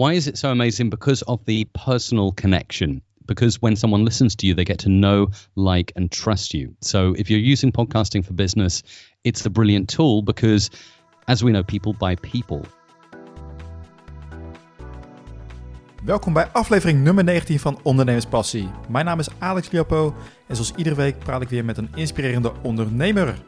Why is it so amazing? Because of the personal connection. Because when someone listens to you, they get to know, like, and trust you. So if you're using podcasting for business, it's a brilliant tool because, as we know, people buy people. Welkom bij aflevering nummer 19 van Ondernemerspassie. Mijn naam is Alex Liopo en zoals iedere week praat ik weer met een inspirerende ondernemer.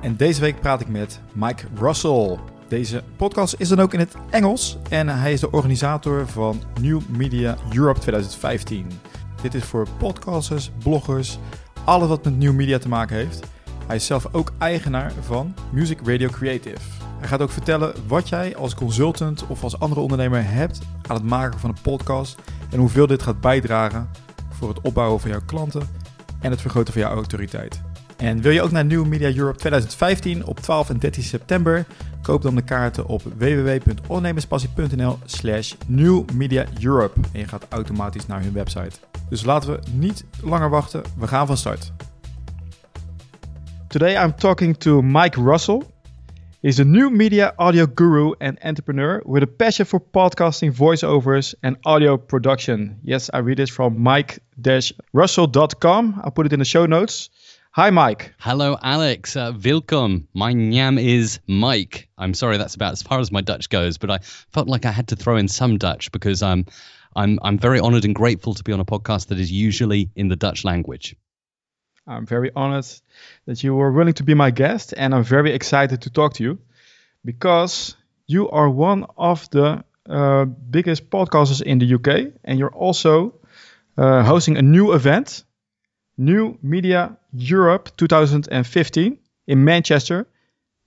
En deze week praat ik met Mike Russell. Deze podcast is dan ook in het Engels en hij is de organisator van New Media Europe 2015. Dit is voor podcasters, bloggers, alles wat met nieuw media te maken heeft. Hij is zelf ook eigenaar van Music Radio Creative. Hij gaat ook vertellen wat jij als consultant of als andere ondernemer hebt aan het maken van een podcast en hoeveel dit gaat bijdragen voor het opbouwen van jouw klanten en het vergroten van jouw autoriteit. En wil je ook naar New Media Europe 2015 op 12 en 13 september? Koop dan de kaarten op www.ondernemerspassie.nl slash New Media Europe. En je gaat automatisch naar hun website. Dus laten we niet langer wachten. We gaan van start. Today I'm talking to Mike Russell. He's a new media audio guru and entrepreneur with a passion for podcasting, voiceovers, and audio production. Yes, I read this from mike-russell.com. I'll put it in the show notes. Hi, Mike. Hello, Alex. Uh, welcome. My name is Mike. I'm sorry, that's about as far as my Dutch goes, but I felt like I had to throw in some Dutch because I'm, I'm, I'm very honored and grateful to be on a podcast that is usually in the Dutch language. I'm very honored that you were willing to be my guest, and I'm very excited to talk to you because you are one of the uh, biggest podcasters in the UK, and you're also uh, hosting a new event New Media Europe 2015 in Manchester,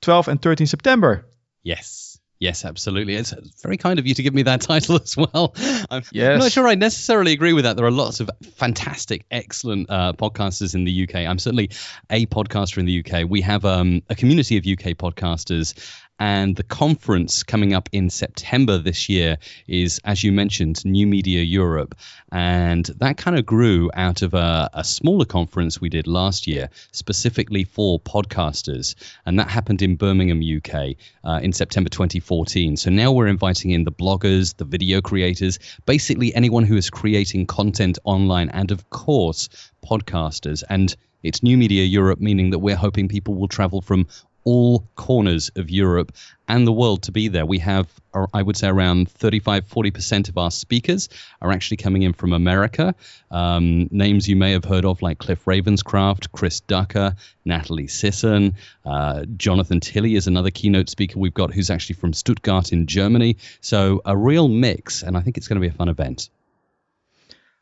12 and 13 September. Yes. Yes, absolutely. It's very kind of you to give me that title as well. I'm yes. not sure I necessarily agree with that. There are lots of fantastic, excellent uh, podcasters in the UK. I'm certainly a podcaster in the UK. We have um, a community of UK podcasters, and the conference coming up in September this year is, as you mentioned, New Media Europe. And that kind of grew out of a, a, smaller conference we did last year, specifically for podcasters. And that happened in Birmingham, UK, uh, in September 2014. So now we're inviting in the bloggers, the video creators, basically anyone who is creating content online, and of course, podcasters. And it's New Media Europe, meaning that we're hoping people will travel from all corners of Europe and the world to be there. We have, I would say, around 35, 40% of our speakers are actually coming in from America. Um, names you may have heard of, like Cliff Ravenscraft, Chris Ducker, Natalie Sisson, uh, Jonathan Tilley is another keynote speaker we've got who's actually from Stuttgart in Germany. So a real mix, and I think it's going to be a fun event.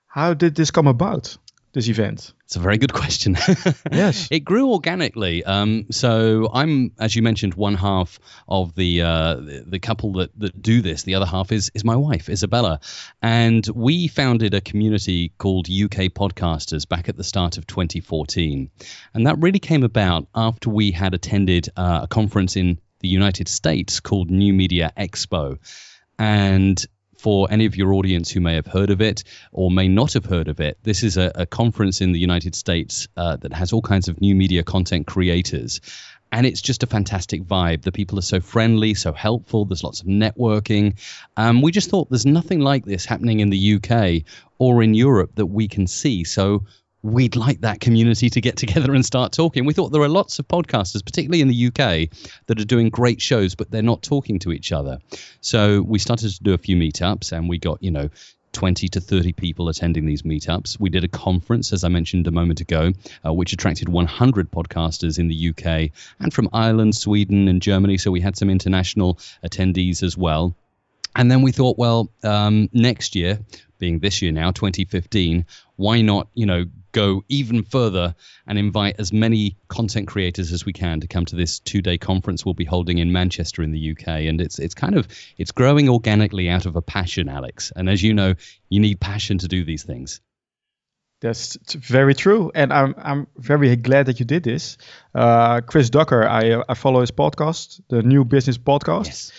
How did this come about? This event? It's a very good question. yes. It grew organically. Um, so I'm, as you mentioned, one half of the, uh, the, the couple that, that do this. The other half is is my wife, Isabella, and we founded a community called UK Podcasters back at the start of 2014, and that really came about after we had attended uh, a conference in the United States called New Media Expo, and for any of your audience who may have heard of it or may not have heard of it, this is a, a conference in the United States uh, that has all kinds of new media content creators. And it's just a fantastic vibe. The people are so friendly, so helpful. There's lots of networking. Um, we just thought there's nothing like this happening in the UK or in Europe that we can see. So we'd like that community to get together and start talking. We thought there are lots of podcasters, particularly in the UK, that are doing great shows, but they're not talking to each other. So we started to do a few meetups and we got, you know, 20 to 30 people attending these meetups. We did a conference, as I mentioned a moment ago, uh, which attracted 100 podcasters in the UK and from Ireland, Sweden, and Germany. So we had some international attendees as well. And then we thought, well, um, next year, being this year now, 2015, why not, you know, go even further and invite as many content creators as we can to come to this two-day conference we'll be holding in Manchester in the UK. And it's it's kind of it's growing organically out of a passion, Alex. And as you know, you need passion to do these things. That's very true, and I'm I'm very glad that you did this. Uh, Chris Ducker, I I follow his podcast, the New Business Podcast. Yes.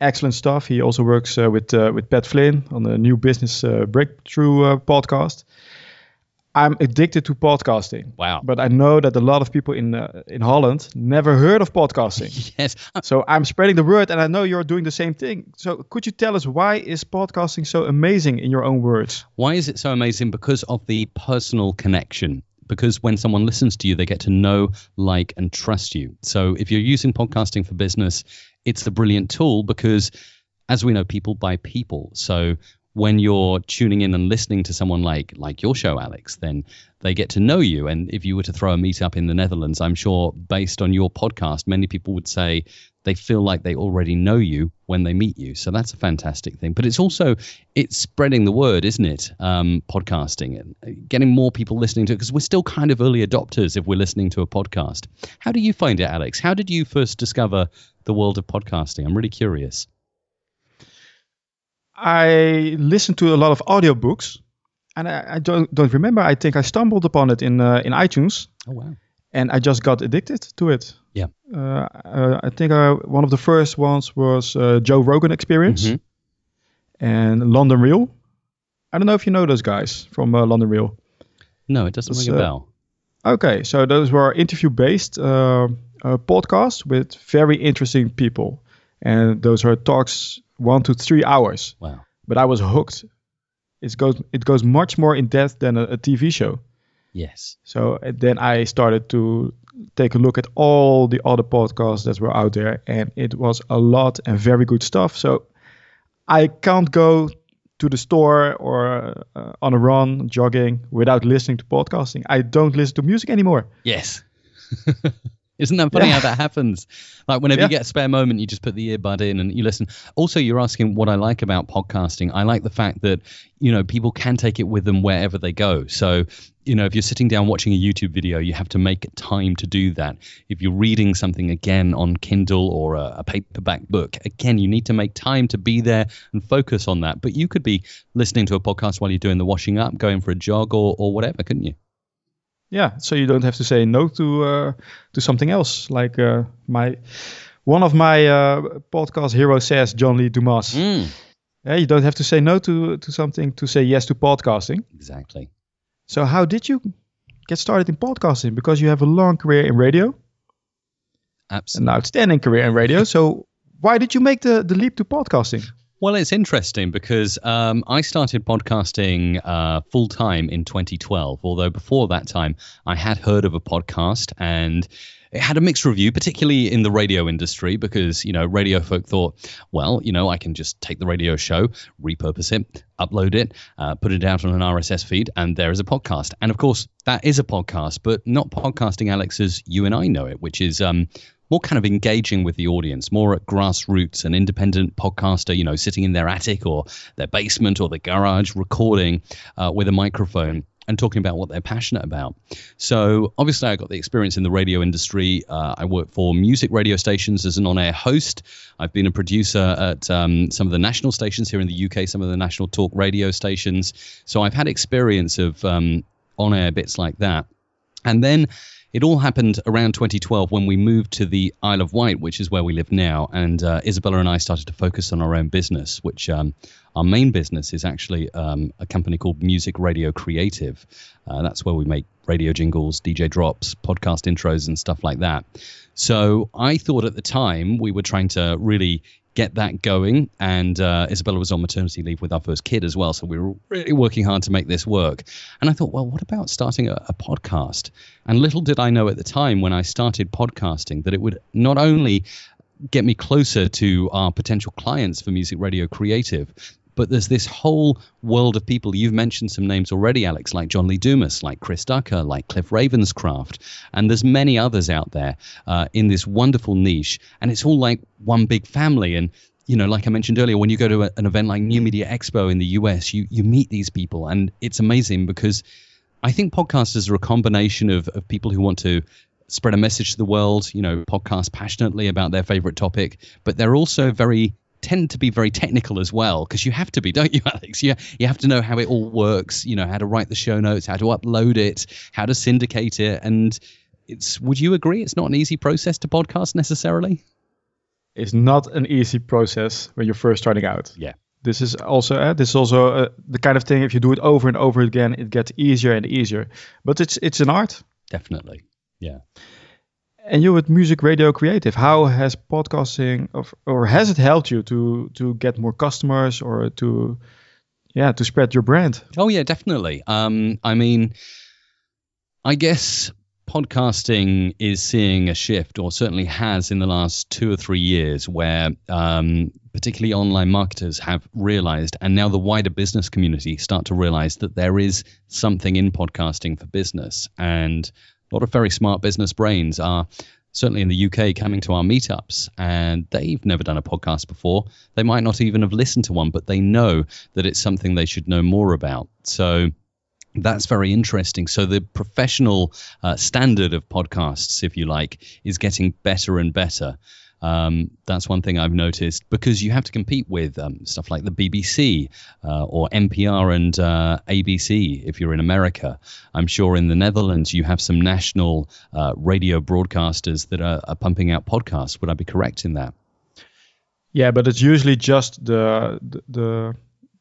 Excellent stuff. He also works uh, with uh, with Pat Flynn on the New Business uh, Breakthrough uh, podcast. I'm addicted to podcasting. Wow. But I know that a lot of people in uh, in Holland never heard of podcasting. yes. so I'm spreading the word, and I know you're doing the same thing. So could you tell us why is podcasting so amazing in your own words? Why is it so amazing? Because of the personal connection. Because when someone listens to you, they get to know, like, and trust you. So if you're using podcasting for business, it's a brilliant tool because, as we know, people buy people. So when you're tuning in and listening to someone like like your show, Alex, then they get to know you. And if you were to throw a meetup in the Netherlands, I'm sure based on your podcast, many people would say they feel like they already know you when they meet you. So that's a fantastic thing. But it's also it's spreading the word, isn't it? Um, podcasting and getting more people listening to it because we're still kind of early adopters if we're listening to a podcast. How do you find it, Alex? How did you first discover the world of podcasting? I'm really curious. I listened to a lot of audiobooks, and I, I don't don't remember. I think I stumbled upon it in uh, in iTunes. Oh wow! And I just got addicted to it. Yeah. Uh, uh, I think uh, one of the first ones was uh, Joe Rogan Experience mm-hmm. and London Real. I don't know if you know those guys from uh, London Real. No, it doesn't ring a bell. Okay, so those were interview-based podcasts with very interesting people, and those are talks one to three hours. Wow. But I was hooked. It goes it goes much more in depth than a, a TV show. Yes. So uh, then I started to take a look at all the other podcasts that were out there, and it was a lot and very good stuff. So I can't go to the store or uh, on a run jogging without listening to podcasting. I don't listen to music anymore. Yes. Isn't that funny yeah. how that happens? Like whenever yeah. you get a spare moment, you just put the earbud in and you listen. Also, you're asking what I like about podcasting. I like the fact that you know people can take it with them wherever they go. So you know if you're sitting down watching a YouTube video, you have to make time to do that. If you're reading something again on Kindle or a, a paperback book, again you need to make time to be there and focus on that. But you could be listening to a podcast while you're doing the washing up, going for a jog, or or whatever, couldn't you? Yeah so you don't have to say no to uh, to something else. Like uh, my one of my uh, podcast heroes says john lee dumas. Mm. yeah you don't have to say no to to something to say yes to podcasting. Exactly. So how did you get started in podcasting? Because you have a long career in radio. Absolutely an outstanding career in radio. So why did you make the, the leap to podcasting well, it's interesting because um, I started podcasting uh, full time in 2012. Although before that time, I had heard of a podcast and it had a mixed review, particularly in the radio industry, because you know radio folk thought, well, you know, I can just take the radio show, repurpose it, upload it, uh, put it out on an RSS feed, and there is a podcast. And of course, that is a podcast, but not podcasting, Alex, as you and I know it, which is um, more kind of engaging with the audience, more at grassroots, an independent podcaster, you know, sitting in their attic or their basement or their garage recording uh, with a microphone and talking about what they're passionate about. So obviously, I got the experience in the radio industry. Uh, I work for music radio stations as an on-air host. I've been a producer at um, some of the national stations here in the UK, some of the national talk radio stations. So I've had experience of um, on-air bits like that. And then it all happened around 2012 when we moved to the Isle of Wight, which is where we live now. And uh, Isabella and I started to focus on our own business, which um, our main business is actually um, a company called Music Radio Creative. Uh, that's where we make radio jingles, DJ drops, podcast intros, and stuff like that. So I thought at the time we were trying to really get that going. And uh, Isabella was on maternity leave with our first kid as well. So we were really working hard to make this work. And I thought, well, what about starting a, a podcast? And little did I know at the time when I started podcasting that it would not only get me closer to our potential clients for Music Radio Creative, but there's this whole world of people. You've mentioned some names already, Alex, like John Lee Dumas, like Chris Ducker, like Cliff Ravenscraft, and there's many others out there uh, in this wonderful niche, and it's all like one big family. And you know, like I mentioned earlier, when you go to a, an event like New Media Expo in the US, you you meet these people, and it's amazing because I think podcasters are a combination of, of people who want to spread a message to the world, you know, podcast passionately about their favorite topic, but they're also very tend to be very technical as well because you have to be, don't you, Alex? You you have to know how it all works. You know how to write the show notes, how to upload it, how to syndicate it, and it's. Would you agree? It's not an easy process to podcast necessarily. It's not an easy process when you're first starting out. Yeah. This is also uh, this is also uh, the kind of thing. If you do it over and over again, it gets easier and easier. But it's it's an art. Definitely, yeah. And you with music radio creative, how has podcasting of, or has it helped you to to get more customers or to yeah to spread your brand? Oh yeah, definitely. Um, I mean, I guess podcasting is seeing a shift, or certainly has in the last two or three years, where um, particularly online marketers have realized, and now the wider business community start to realize that there is something in podcasting for business. And a lot of very smart business brains are certainly in the UK coming to our meetups and they've never done a podcast before. They might not even have listened to one, but they know that it's something they should know more about. So that's very interesting. So the professional uh, standard of podcasts, if you like, is getting better and better. Um, that's one thing I've noticed because you have to compete with um, stuff like the BBC uh, or NPR and uh, ABC if you're in America. I'm sure in the Netherlands you have some national uh, radio broadcasters that are, are pumping out podcasts. Would I be correct in that? Yeah, but it's usually just the the the,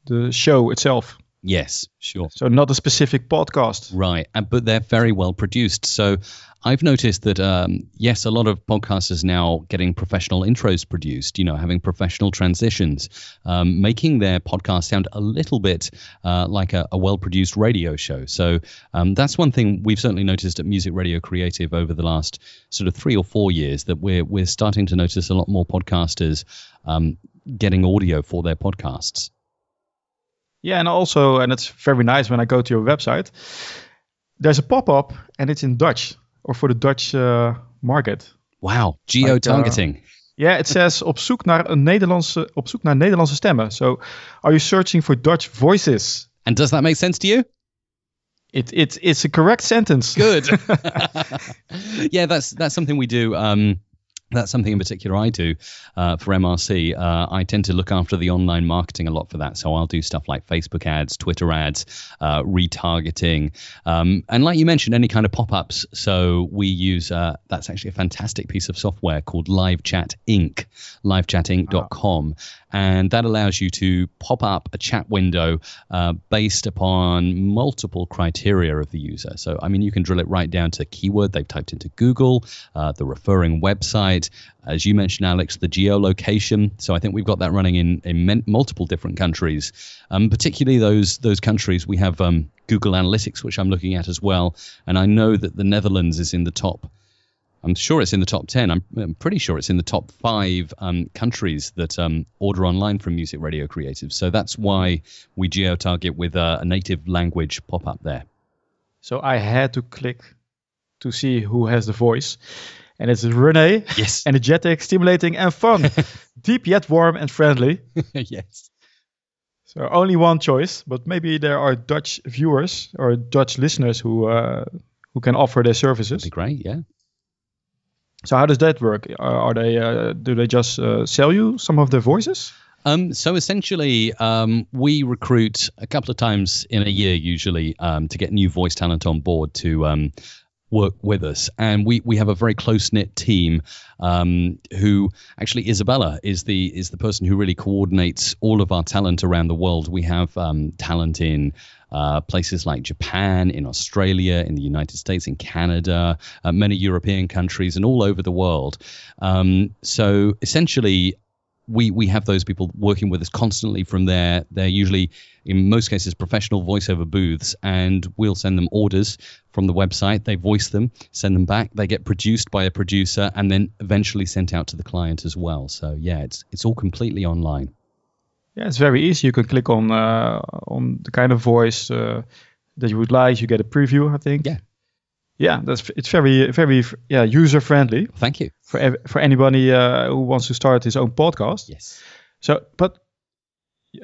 the show itself. Yes, sure. So not a specific podcast. Right, and, but they're very well produced. So I've noticed that um, yes, a lot of podcasters now getting professional intros produced. You know, having professional transitions, um, making their podcast sound a little bit uh, like a, a well-produced radio show. So um, that's one thing we've certainly noticed at Music Radio Creative over the last sort of three or four years that we're we're starting to notice a lot more podcasters um, getting audio for their podcasts. Yeah, and also, and it's very nice when I go to your website. There's a pop-up, and it's in Dutch or for the Dutch uh, market. Wow, geo-targeting. Like, uh, yeah, it says op zoek naar een Nederlandse op zoek naar Nederlandse stemmen. So, are you searching for Dutch voices? And does that make sense to you? It, it it's a correct sentence. Good. yeah, that's that's something we do. Um, that's something in particular I do uh, for MRC. Uh, I tend to look after the online marketing a lot for that. So I'll do stuff like Facebook ads, Twitter ads, uh, retargeting, um, and like you mentioned, any kind of pop ups. So we use uh, that's actually a fantastic piece of software called Live Chat Inc. LiveChatInc.com, and that allows you to pop up a chat window uh, based upon multiple criteria of the user. So I mean, you can drill it right down to keyword they've typed into Google, uh, the referring website, as you mentioned, Alex, the geolocation. So I think we've got that running in in multiple different countries, um, particularly those those countries we have um, Google Analytics, which I'm looking at as well, and I know that the Netherlands is in the top I'm sure it's in the top 10. I'm, I'm pretty sure it's in the top five um, countries that um, order online from Music Radio Creative. So that's why we geo target with a, a native language pop up there. So I had to click to see who has the voice. And it's Rene. Yes. Energetic, stimulating, and fun. Deep yet warm and friendly. yes. So only one choice, but maybe there are Dutch viewers or Dutch listeners who uh, who can offer their services. That'd be great, yeah. So how does that work? Are they uh, do they just uh, sell you some of their voices? Um, so essentially, um, we recruit a couple of times in a year, usually, um, to get new voice talent on board to um, work with us. And we, we have a very close knit team um, who actually Isabella is the is the person who really coordinates all of our talent around the world. We have um, talent in uh, places like Japan, in Australia, in the United States, in Canada, uh, many European countries, and all over the world. Um, so essentially, we we have those people working with us constantly from there. They're usually, in most cases, professional voiceover booths, and we'll send them orders from the website. They voice them, send them back. They get produced by a producer, and then eventually sent out to the client as well. So yeah, it's it's all completely online. Yeah, it's very easy. You can click on uh, on the kind of voice uh, that you would like. You get a preview, I think. Yeah. Yeah, that's it's very very yeah user friendly. Thank you for for anybody uh, who wants to start his own podcast. Yes. So, but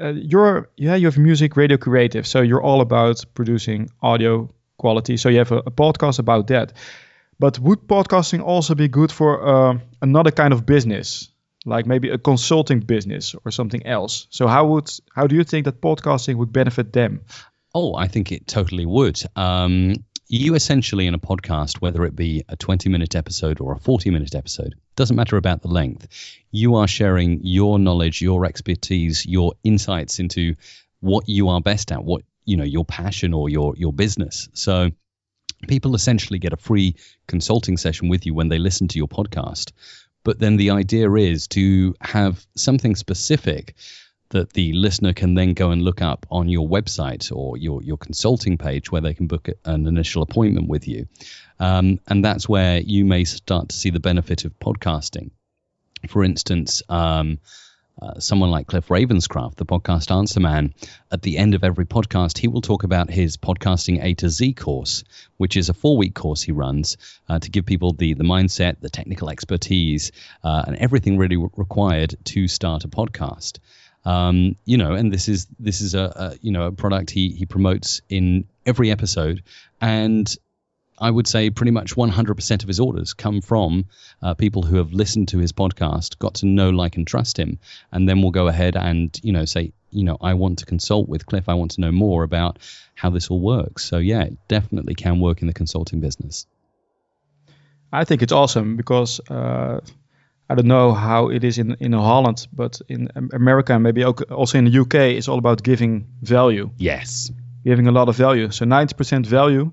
uh, you're yeah you have music radio creative, so you're all about producing audio quality. So you have a, a podcast about that. But would podcasting also be good for uh, another kind of business? like maybe a consulting business or something else. So how would how do you think that podcasting would benefit them? Oh, I think it totally would. Um, you essentially in a podcast, whether it be a 20 minute episode or a 40 minute episode, doesn't matter about the length, you are sharing your knowledge, your expertise, your insights into what you are best at, what you know, your passion or your your business. So people essentially get a free consulting session with you when they listen to your podcast. But then the idea is to have something specific that the listener can then go and look up on your website or your, your consulting page where they can book an initial appointment with you. Um, and that's where you may start to see the benefit of podcasting. For instance, um, uh, someone like Cliff Ravenscraft, the podcast answer man, at the end of every podcast, he will talk about his podcasting A to Z course, which is a four week course he runs uh, to give people the, the mindset, the technical expertise, uh, and everything really required to start a podcast. Um, you know, and this is this is a, a you know a product he he promotes in every episode, and I would say pretty much 100% of his orders come from uh, people who have listened to his podcast, got to know, like, and trust him, and then we'll go ahead and you know say, you know, I want to consult with Cliff. I want to know more about how this all works. So yeah, it definitely can work in the consulting business. I think it's awesome because uh, I don't know how it is in in Holland, but in America and maybe also in the UK, it's all about giving value. Yes, giving a lot of value. So 90% value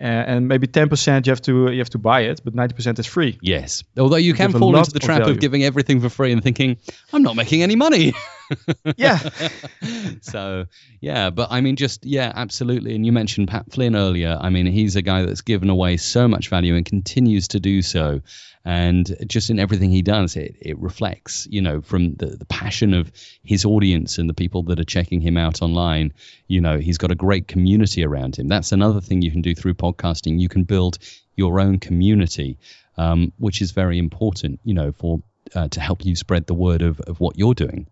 uh, and maybe 10% you have to you have to buy it but 90% is free. Yes. Although you can fall into the trap of, of, giving everything for free and thinking i'm not making any money yeah. So yeah but i mean just yeah absolutely. And you mentioned pat flynn earlier. I mean he's a guy that's given away so much value and continues to do so. And just in everything he does it, it reflects you know from the, the passion of his audience and the people that are checking him out online. You know he's got a great community around him. That's another thing you can do through podcasting. You can build your own community um, which is very important you know for uh, to help you spread the word of, of what you're doing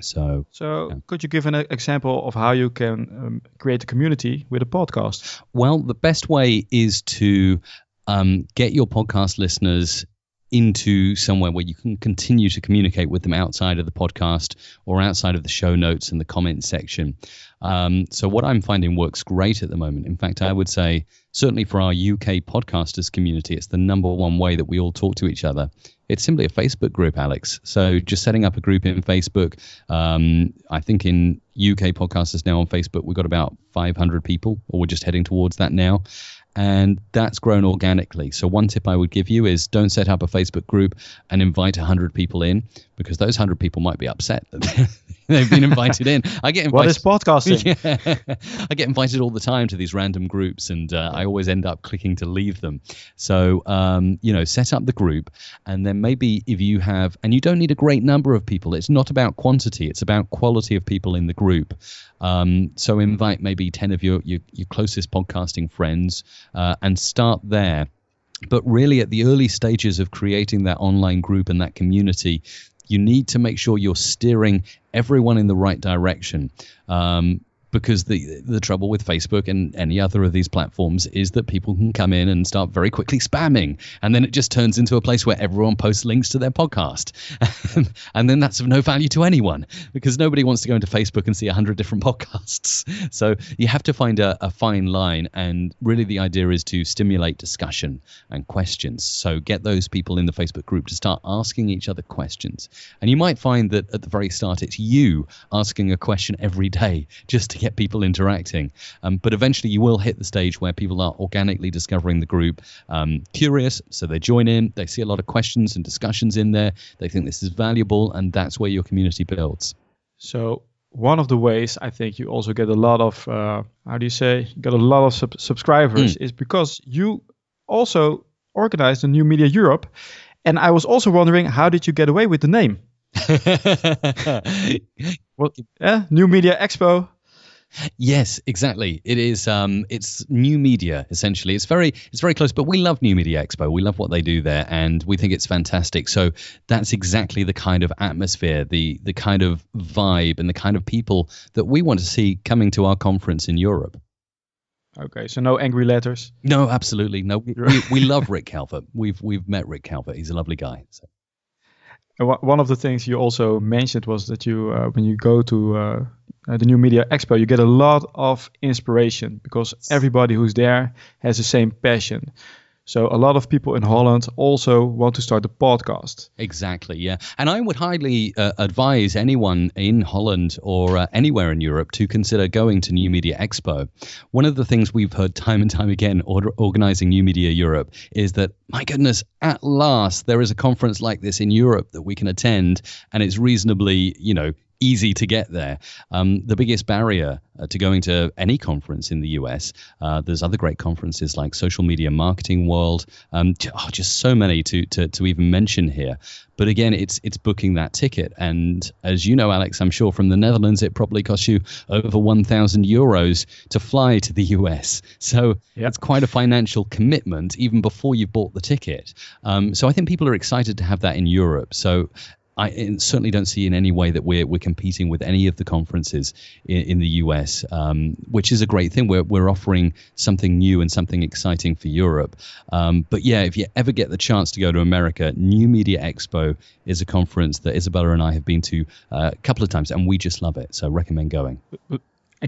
so, so yeah. could you give an example of how you can um, create a community with a podcast? Well, the best way is to um, get your podcast listeners into somewhere where you can continue to communicate with them outside of the podcast or outside of the show notes and the comment section. Um, so, what I'm finding works great at the moment. In fact, I would say, certainly for our UK podcasters community, it's the number one way that we all talk to each other. It's simply a Facebook group, Alex. So, just setting up a group in Facebook. Um, I think in UK podcasters now on Facebook, we've got about 500 people, or we're just heading towards that now and that's grown organically. So one tip I would give you is don't set up a Facebook group and invite 100 people in because those 100 people might be upset that they've been invited in. I get invited. What is podcasting? Yeah, I get invited all the time to these random groups and uh, I always end up clicking to leave them. So, um, you know, set up the group and then maybe if you have, and you don't need a great number of people, it's not about quantity, it's about quality of people in the group. Um, so invite maybe 10 of your, your, your closest podcasting friends uh, and start there. But really, at the early stages of creating that online group and that community, you need to make sure you're steering everyone in the right direction. Um, because the the trouble with Facebook and any other of these platforms is that people can come in and start very quickly spamming, and then it just turns into a place where everyone posts links to their podcast, and then that's of no value to anyone because nobody wants to go into Facebook and see a hundred different podcasts. So you have to find a, a fine line, and really the idea is to stimulate discussion and questions. So get those people in the Facebook group to start asking each other questions, and you might find that at the very start it's you asking a question every day just to get people interacting. Um, but eventually, you will hit the stage where people are organically discovering the group, um, curious, so they join in. They see a lot of questions and discussions in there. They think this is valuable, and that's where your community builds. So one of the ways I think you also get a lot of uh, how do you say you got a lot of sub- subscribers mm. is because you also organized the New Media Europe, and I was also wondering how did you get away with the name? well, yeah, New Media Expo. Yes, exactly. It is. Um, it's new media essentially. It's very, it's very close. But we love New Media Expo. We love what they do there, and we think it's fantastic. So that's exactly the kind of atmosphere, the the kind of vibe, and the kind of people that we want to see coming to our conference in Europe. Okay, so no angry letters. No, absolutely no. We, we, we love Rick Calvert. We've we've met Rick Calvert. He's a lovely guy. So. One of the things you also mentioned was that you, uh, when you go to uh, the New Media Expo, you get a lot of inspiration because everybody who's there has the same passion. So a lot of people in Holland also want to start a podcast. Exactly, yeah. And I would highly uh, advise anyone in Holland or uh, anywhere in Europe to consider going to New Media Expo. One of the things we've heard time and time again organizing New Media Europe is that my goodness, at last there is a conference like this in Europe that we can attend and it's reasonably, you know, easy to get there. Um, the biggest barrier uh, to going to any conference in the US, uh, there's other great conferences like Social Media Marketing World, um, oh, just so many to, to, to even mention here. But again, it's it's booking that ticket, and as you know, Alex, I'm sure from the Netherlands, it probably costs you over 1,000 euros to fly to the US. So yep. it's quite a financial commitment even before you've bought the ticket. Um, so I think people are excited to have that in Europe. So I certainly don't see in any way that we're we're competing with any of the conferences in, in the US, um, which is a great thing. We're we're offering something new and something exciting for Europe. Um, but yeah, if you ever get the chance to go to America, New Media Expo is a conference that Isabella and I have been to uh, a couple of times, and we just love it. So recommend going.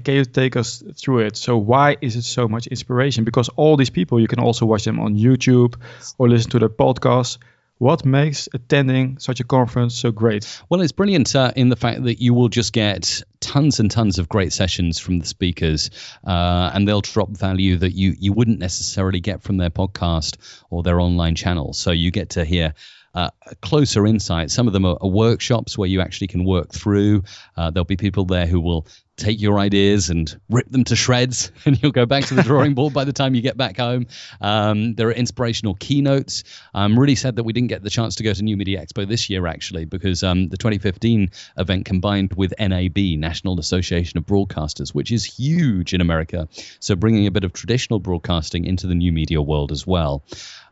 Can you take us through it? So why is it so much inspiration? Because all these people, you can also watch them on YouTube or listen to their podcasts what makes attending such a conference so great? Well, it's brilliant uh, in the fact that you will just get tons and tons of great sessions from the speakers, uh, and they'll drop value that you you wouldn't necessarily get from their podcast or their online channel. So you get to hear uh, closer insight. Some of them are, are, workshops where you actually can work through. Uh, there'll be people there who will take your ideas and rip them to shreds, and you'll go back to the drawing board by the time you get back home. Um, there are inspirational keynotes. I'm really sad that we didn't get the chance to go to New Media Expo this year, actually, because um, the 2015 event combined with NAB, National Association of Broadcasters, which is huge in America. So bringing a bit of traditional broadcasting into the new media world as well.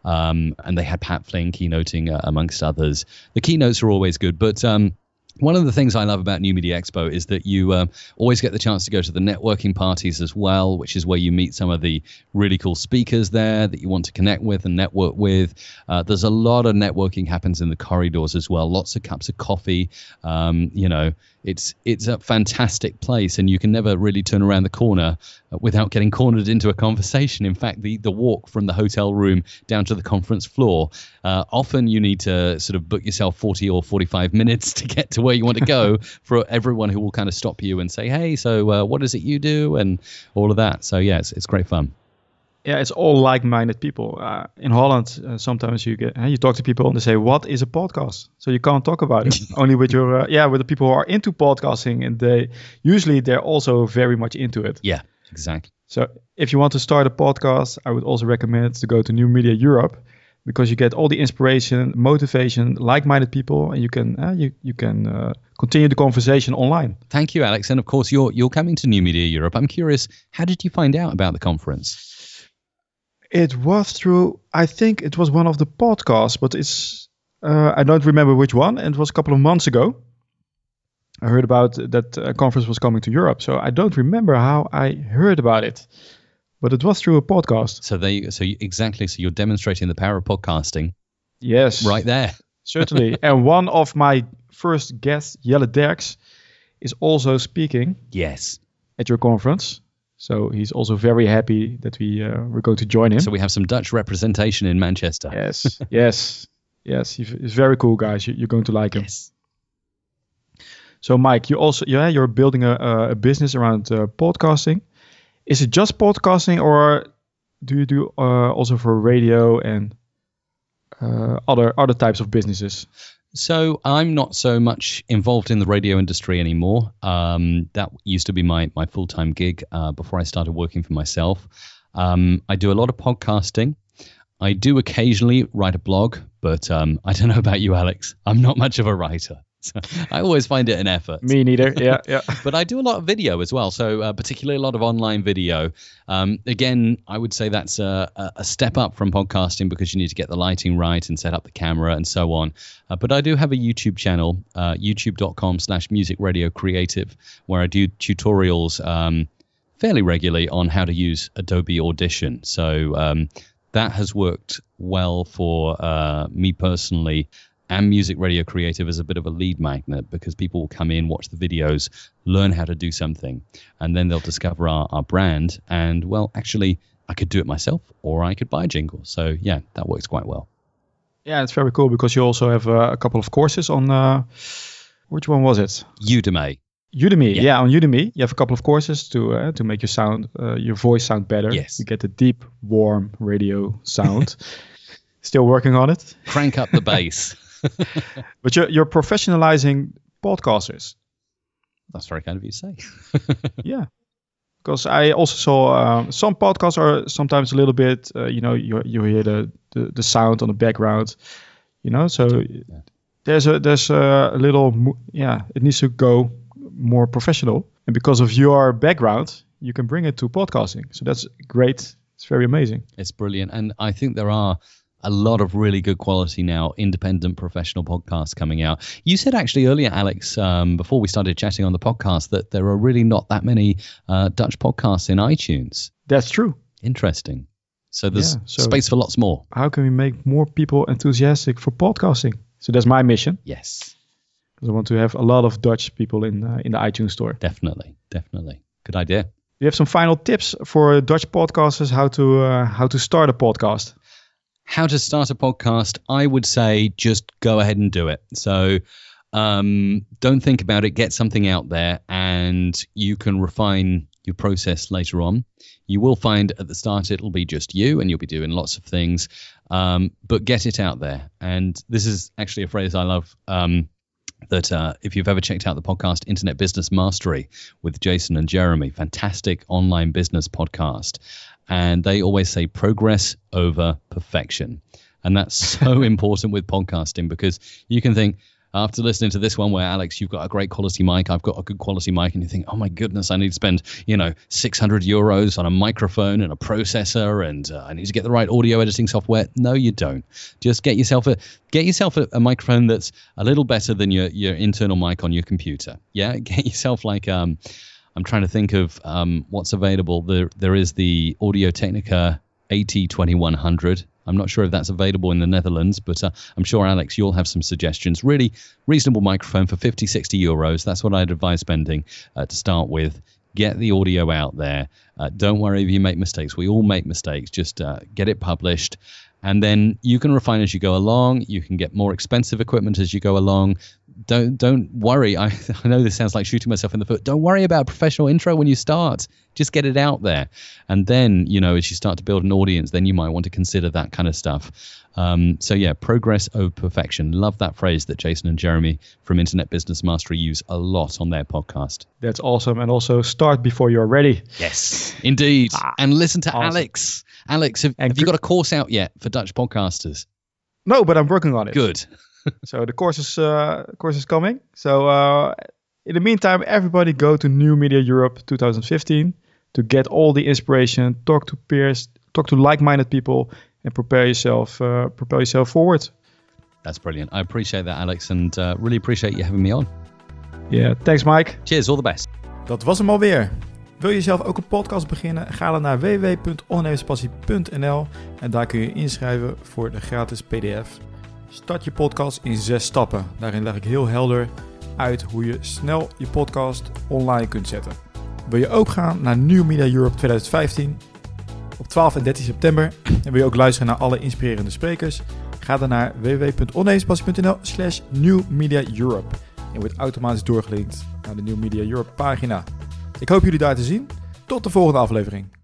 Um, and they had Pat Flynn keynoting uh, amongst others. The keynotes are always good, but um, one of the things I love about New Media Expo is that you uh, always get the chance to go to the networking parties as well, which is where you meet some of the really cool speakers there that you want to connect with and network with. Uh, there's a lot of networking happens in the corridors as well. Lots of cups of coffee. Um, you know, it's it's a fantastic place, and you can never really turn around the corner without getting cornered into a conversation. In fact, the the walk from the hotel room down to the conference floor, uh, often you need to sort of book yourself 40 or 45 minutes to get to where you want to go for everyone who will kind of stop you and say, "Hey, so uh, what is it you do?" and all of that. So yeah, it's, it's great fun yeah, it's all like-minded people. Uh, in Holland, uh, sometimes you get uh, you talk to people and they say, "What is a podcast?" So you can't talk about it. Only with your uh, yeah, with the people who are into podcasting, and they usually they're also very much into it. Yeah, exactly. So if you want to start a podcast, I would also recommend to go to New Media Europe because you get all the inspiration, motivation, like-minded people, and you can uh, you you can uh, continue the conversation online. Thank you, Alex. And of course, you're you're coming to New Media Europe. I'm curious, how did you find out about the conference? It was through, I think it was one of the podcasts, but it's, uh, I don't remember which one. And it was a couple of months ago. I heard about that a conference was coming to Europe. So I don't remember how I heard about it, but it was through a podcast. So they, so you, exactly. So you're demonstrating the power of podcasting. Yes. Right there. Certainly. and one of my first guests, Jelle Derks, is also speaking. Yes. At your conference. So he's also very happy that we uh, we're going to join him. So we have some Dutch representation in Manchester. Yes, yes, yes. He's very cool, guys. You, are going to like him. Yes. So Mike, you also yeah you're building a, a business around uh, podcasting. Is it just podcasting, or do you do uh, also for radio and uh, other other types of businesses? So I'm not so much involved in the radio industry anymore. Um, that used to be my my full time gig uh, before I started working for myself. Um, I do a lot of podcasting. I do occasionally write a blog, but um, I don't know about you, Alex. I'm not much of a writer. So I always find it an effort. Me neither. Yeah, yeah. but I do a lot of video as well. So uh, particularly a lot of online video. Um, again, I would say that's a, a, step up from podcasting because you need to get the lighting right and set up the camera and so on. Uh, but I do have a YouTube channel, uh, youtube.com/slash Music Radio Creative, where I do tutorials. Um, fairly regularly on how to use Adobe Audition. So um, that has worked well for uh, me personally and music radio creative as a bit of a lead magnet because people will come in, watch the videos, learn how to do something, and then they'll discover our, our brand. And well, actually, I could do it myself or I could buy a jingle. So yeah, that works quite well. Yeah, it's very cool because you also have uh, a couple of courses on. Uh, which one was it? Udemy. Udemy, yeah. yeah. on Udemy, you have a couple of courses to uh, to make your sound, uh, your voice sound better. Yes, you get the deep, warm radio sound. Still working on it. Crank up the bass. but you're you're professionalizing podcasters. That's very kind of you to say. yeah, because I also saw um, some podcasts are sometimes a little bit, uh, you know, you you hear the, the, the sound on the background, you know, so yeah. there's a there's a little yeah, it needs to go more professional, and because of your background, you can bring it to podcasting. So that's great. It's very amazing. It's brilliant, and I think there are a lot of really good quality now, independent professional podcasts coming out. You said actually earlier, Alex, um, before we started chatting on the podcast, that there are really not that many uh, Dutch podcasts in iTunes. That's true. Interesting. So there's yeah, so space for lots more. How can we make more people enthusiastic for podcasting? So that's my mission. Yes. Because I want to have a lot of Dutch people in uh, in the iTunes store. Definitely, definitely. Good idea. Do you have some final tips for Dutch podcasters how to uh, how to start a podcast? How to start a podcast, I would say just go ahead and do it. So um, don't think about it, get something out there, and you can refine your process later on. You will find at the start it'll be just you and you'll be doing lots of things, um, but get it out there. And this is actually a phrase I love. Um, that uh, if you've ever checked out the podcast Internet Business Mastery with Jason and Jeremy, fantastic online business podcast and they always say progress over perfection. And that's so important with podcasting because you can think, after listening to this one where Alex, you've got a great quality mic, I've got a good quality mic, and you think, oh my goodness, I need to spend, you know, 600 euros on a microphone and a processor, and uh, I need to get the right audio editing software. No, you don't. Just get yourself a get yourself a, a, microphone that's a little better than your your internal mic on your computer. Yeah, get yourself like um I'm trying to think of um, what's available. There, there is the Audio Technica AT2100. I'm not sure if that's available in the Netherlands, but uh, I'm sure, Alex, you'll have some suggestions. Really reasonable microphone for 50, 60 euros. That's what I'd advise spending uh, to start with. Get the audio out there. Uh, don't worry if you make mistakes. We all make mistakes. Just uh, get it published and then you can refine as you go along you can get more expensive equipment as you go along don't don't worry. I, I know this sounds like shooting myself in the foot. Don't worry about professional intro when you start. Just get it out there. And then you know as you start to build an audience then you might want to consider that kind of stuff. Um, so yeah progress over perfection. Love that phrase that jason and jeremy from internet business mastery use a lot on their podcast. That's awesome. And also start before you're ready. Yes indeed. Ah, and listen to awesome. alex. Alex have, have you got a course out yet for dutch podcasters? No but i'm working on it. Good so the course is uh, course is coming. So uh, in the meantime, everybody go to New Media Europe 2015 to get all the inspiration, talk to peers, talk to like-minded people, and prepare yourself uh, prepare yourself forward. That's brilliant. I appreciate that, Alex, and uh, really appreciate you having me on. Yeah, thanks, Mike. Cheers, all the best. Dat was hem alweer. Wil je zelf ook een podcast beginnen? Ga dan naar www.ondernemerspassie.nl en daar kun je inschrijven voor de gratis PDF. Start je podcast in zes stappen. Daarin leg ik heel helder uit hoe je snel je podcast online kunt zetten. Wil je ook gaan naar New Media Europe 2015 op 12 en 13 september en wil je ook luisteren naar alle inspirerende sprekers? Ga dan naar www.onneemspassie.nl slash New Media Europe en wordt automatisch doorgelinkt naar de New Media Europe pagina. Ik hoop jullie daar te zien. Tot de volgende aflevering.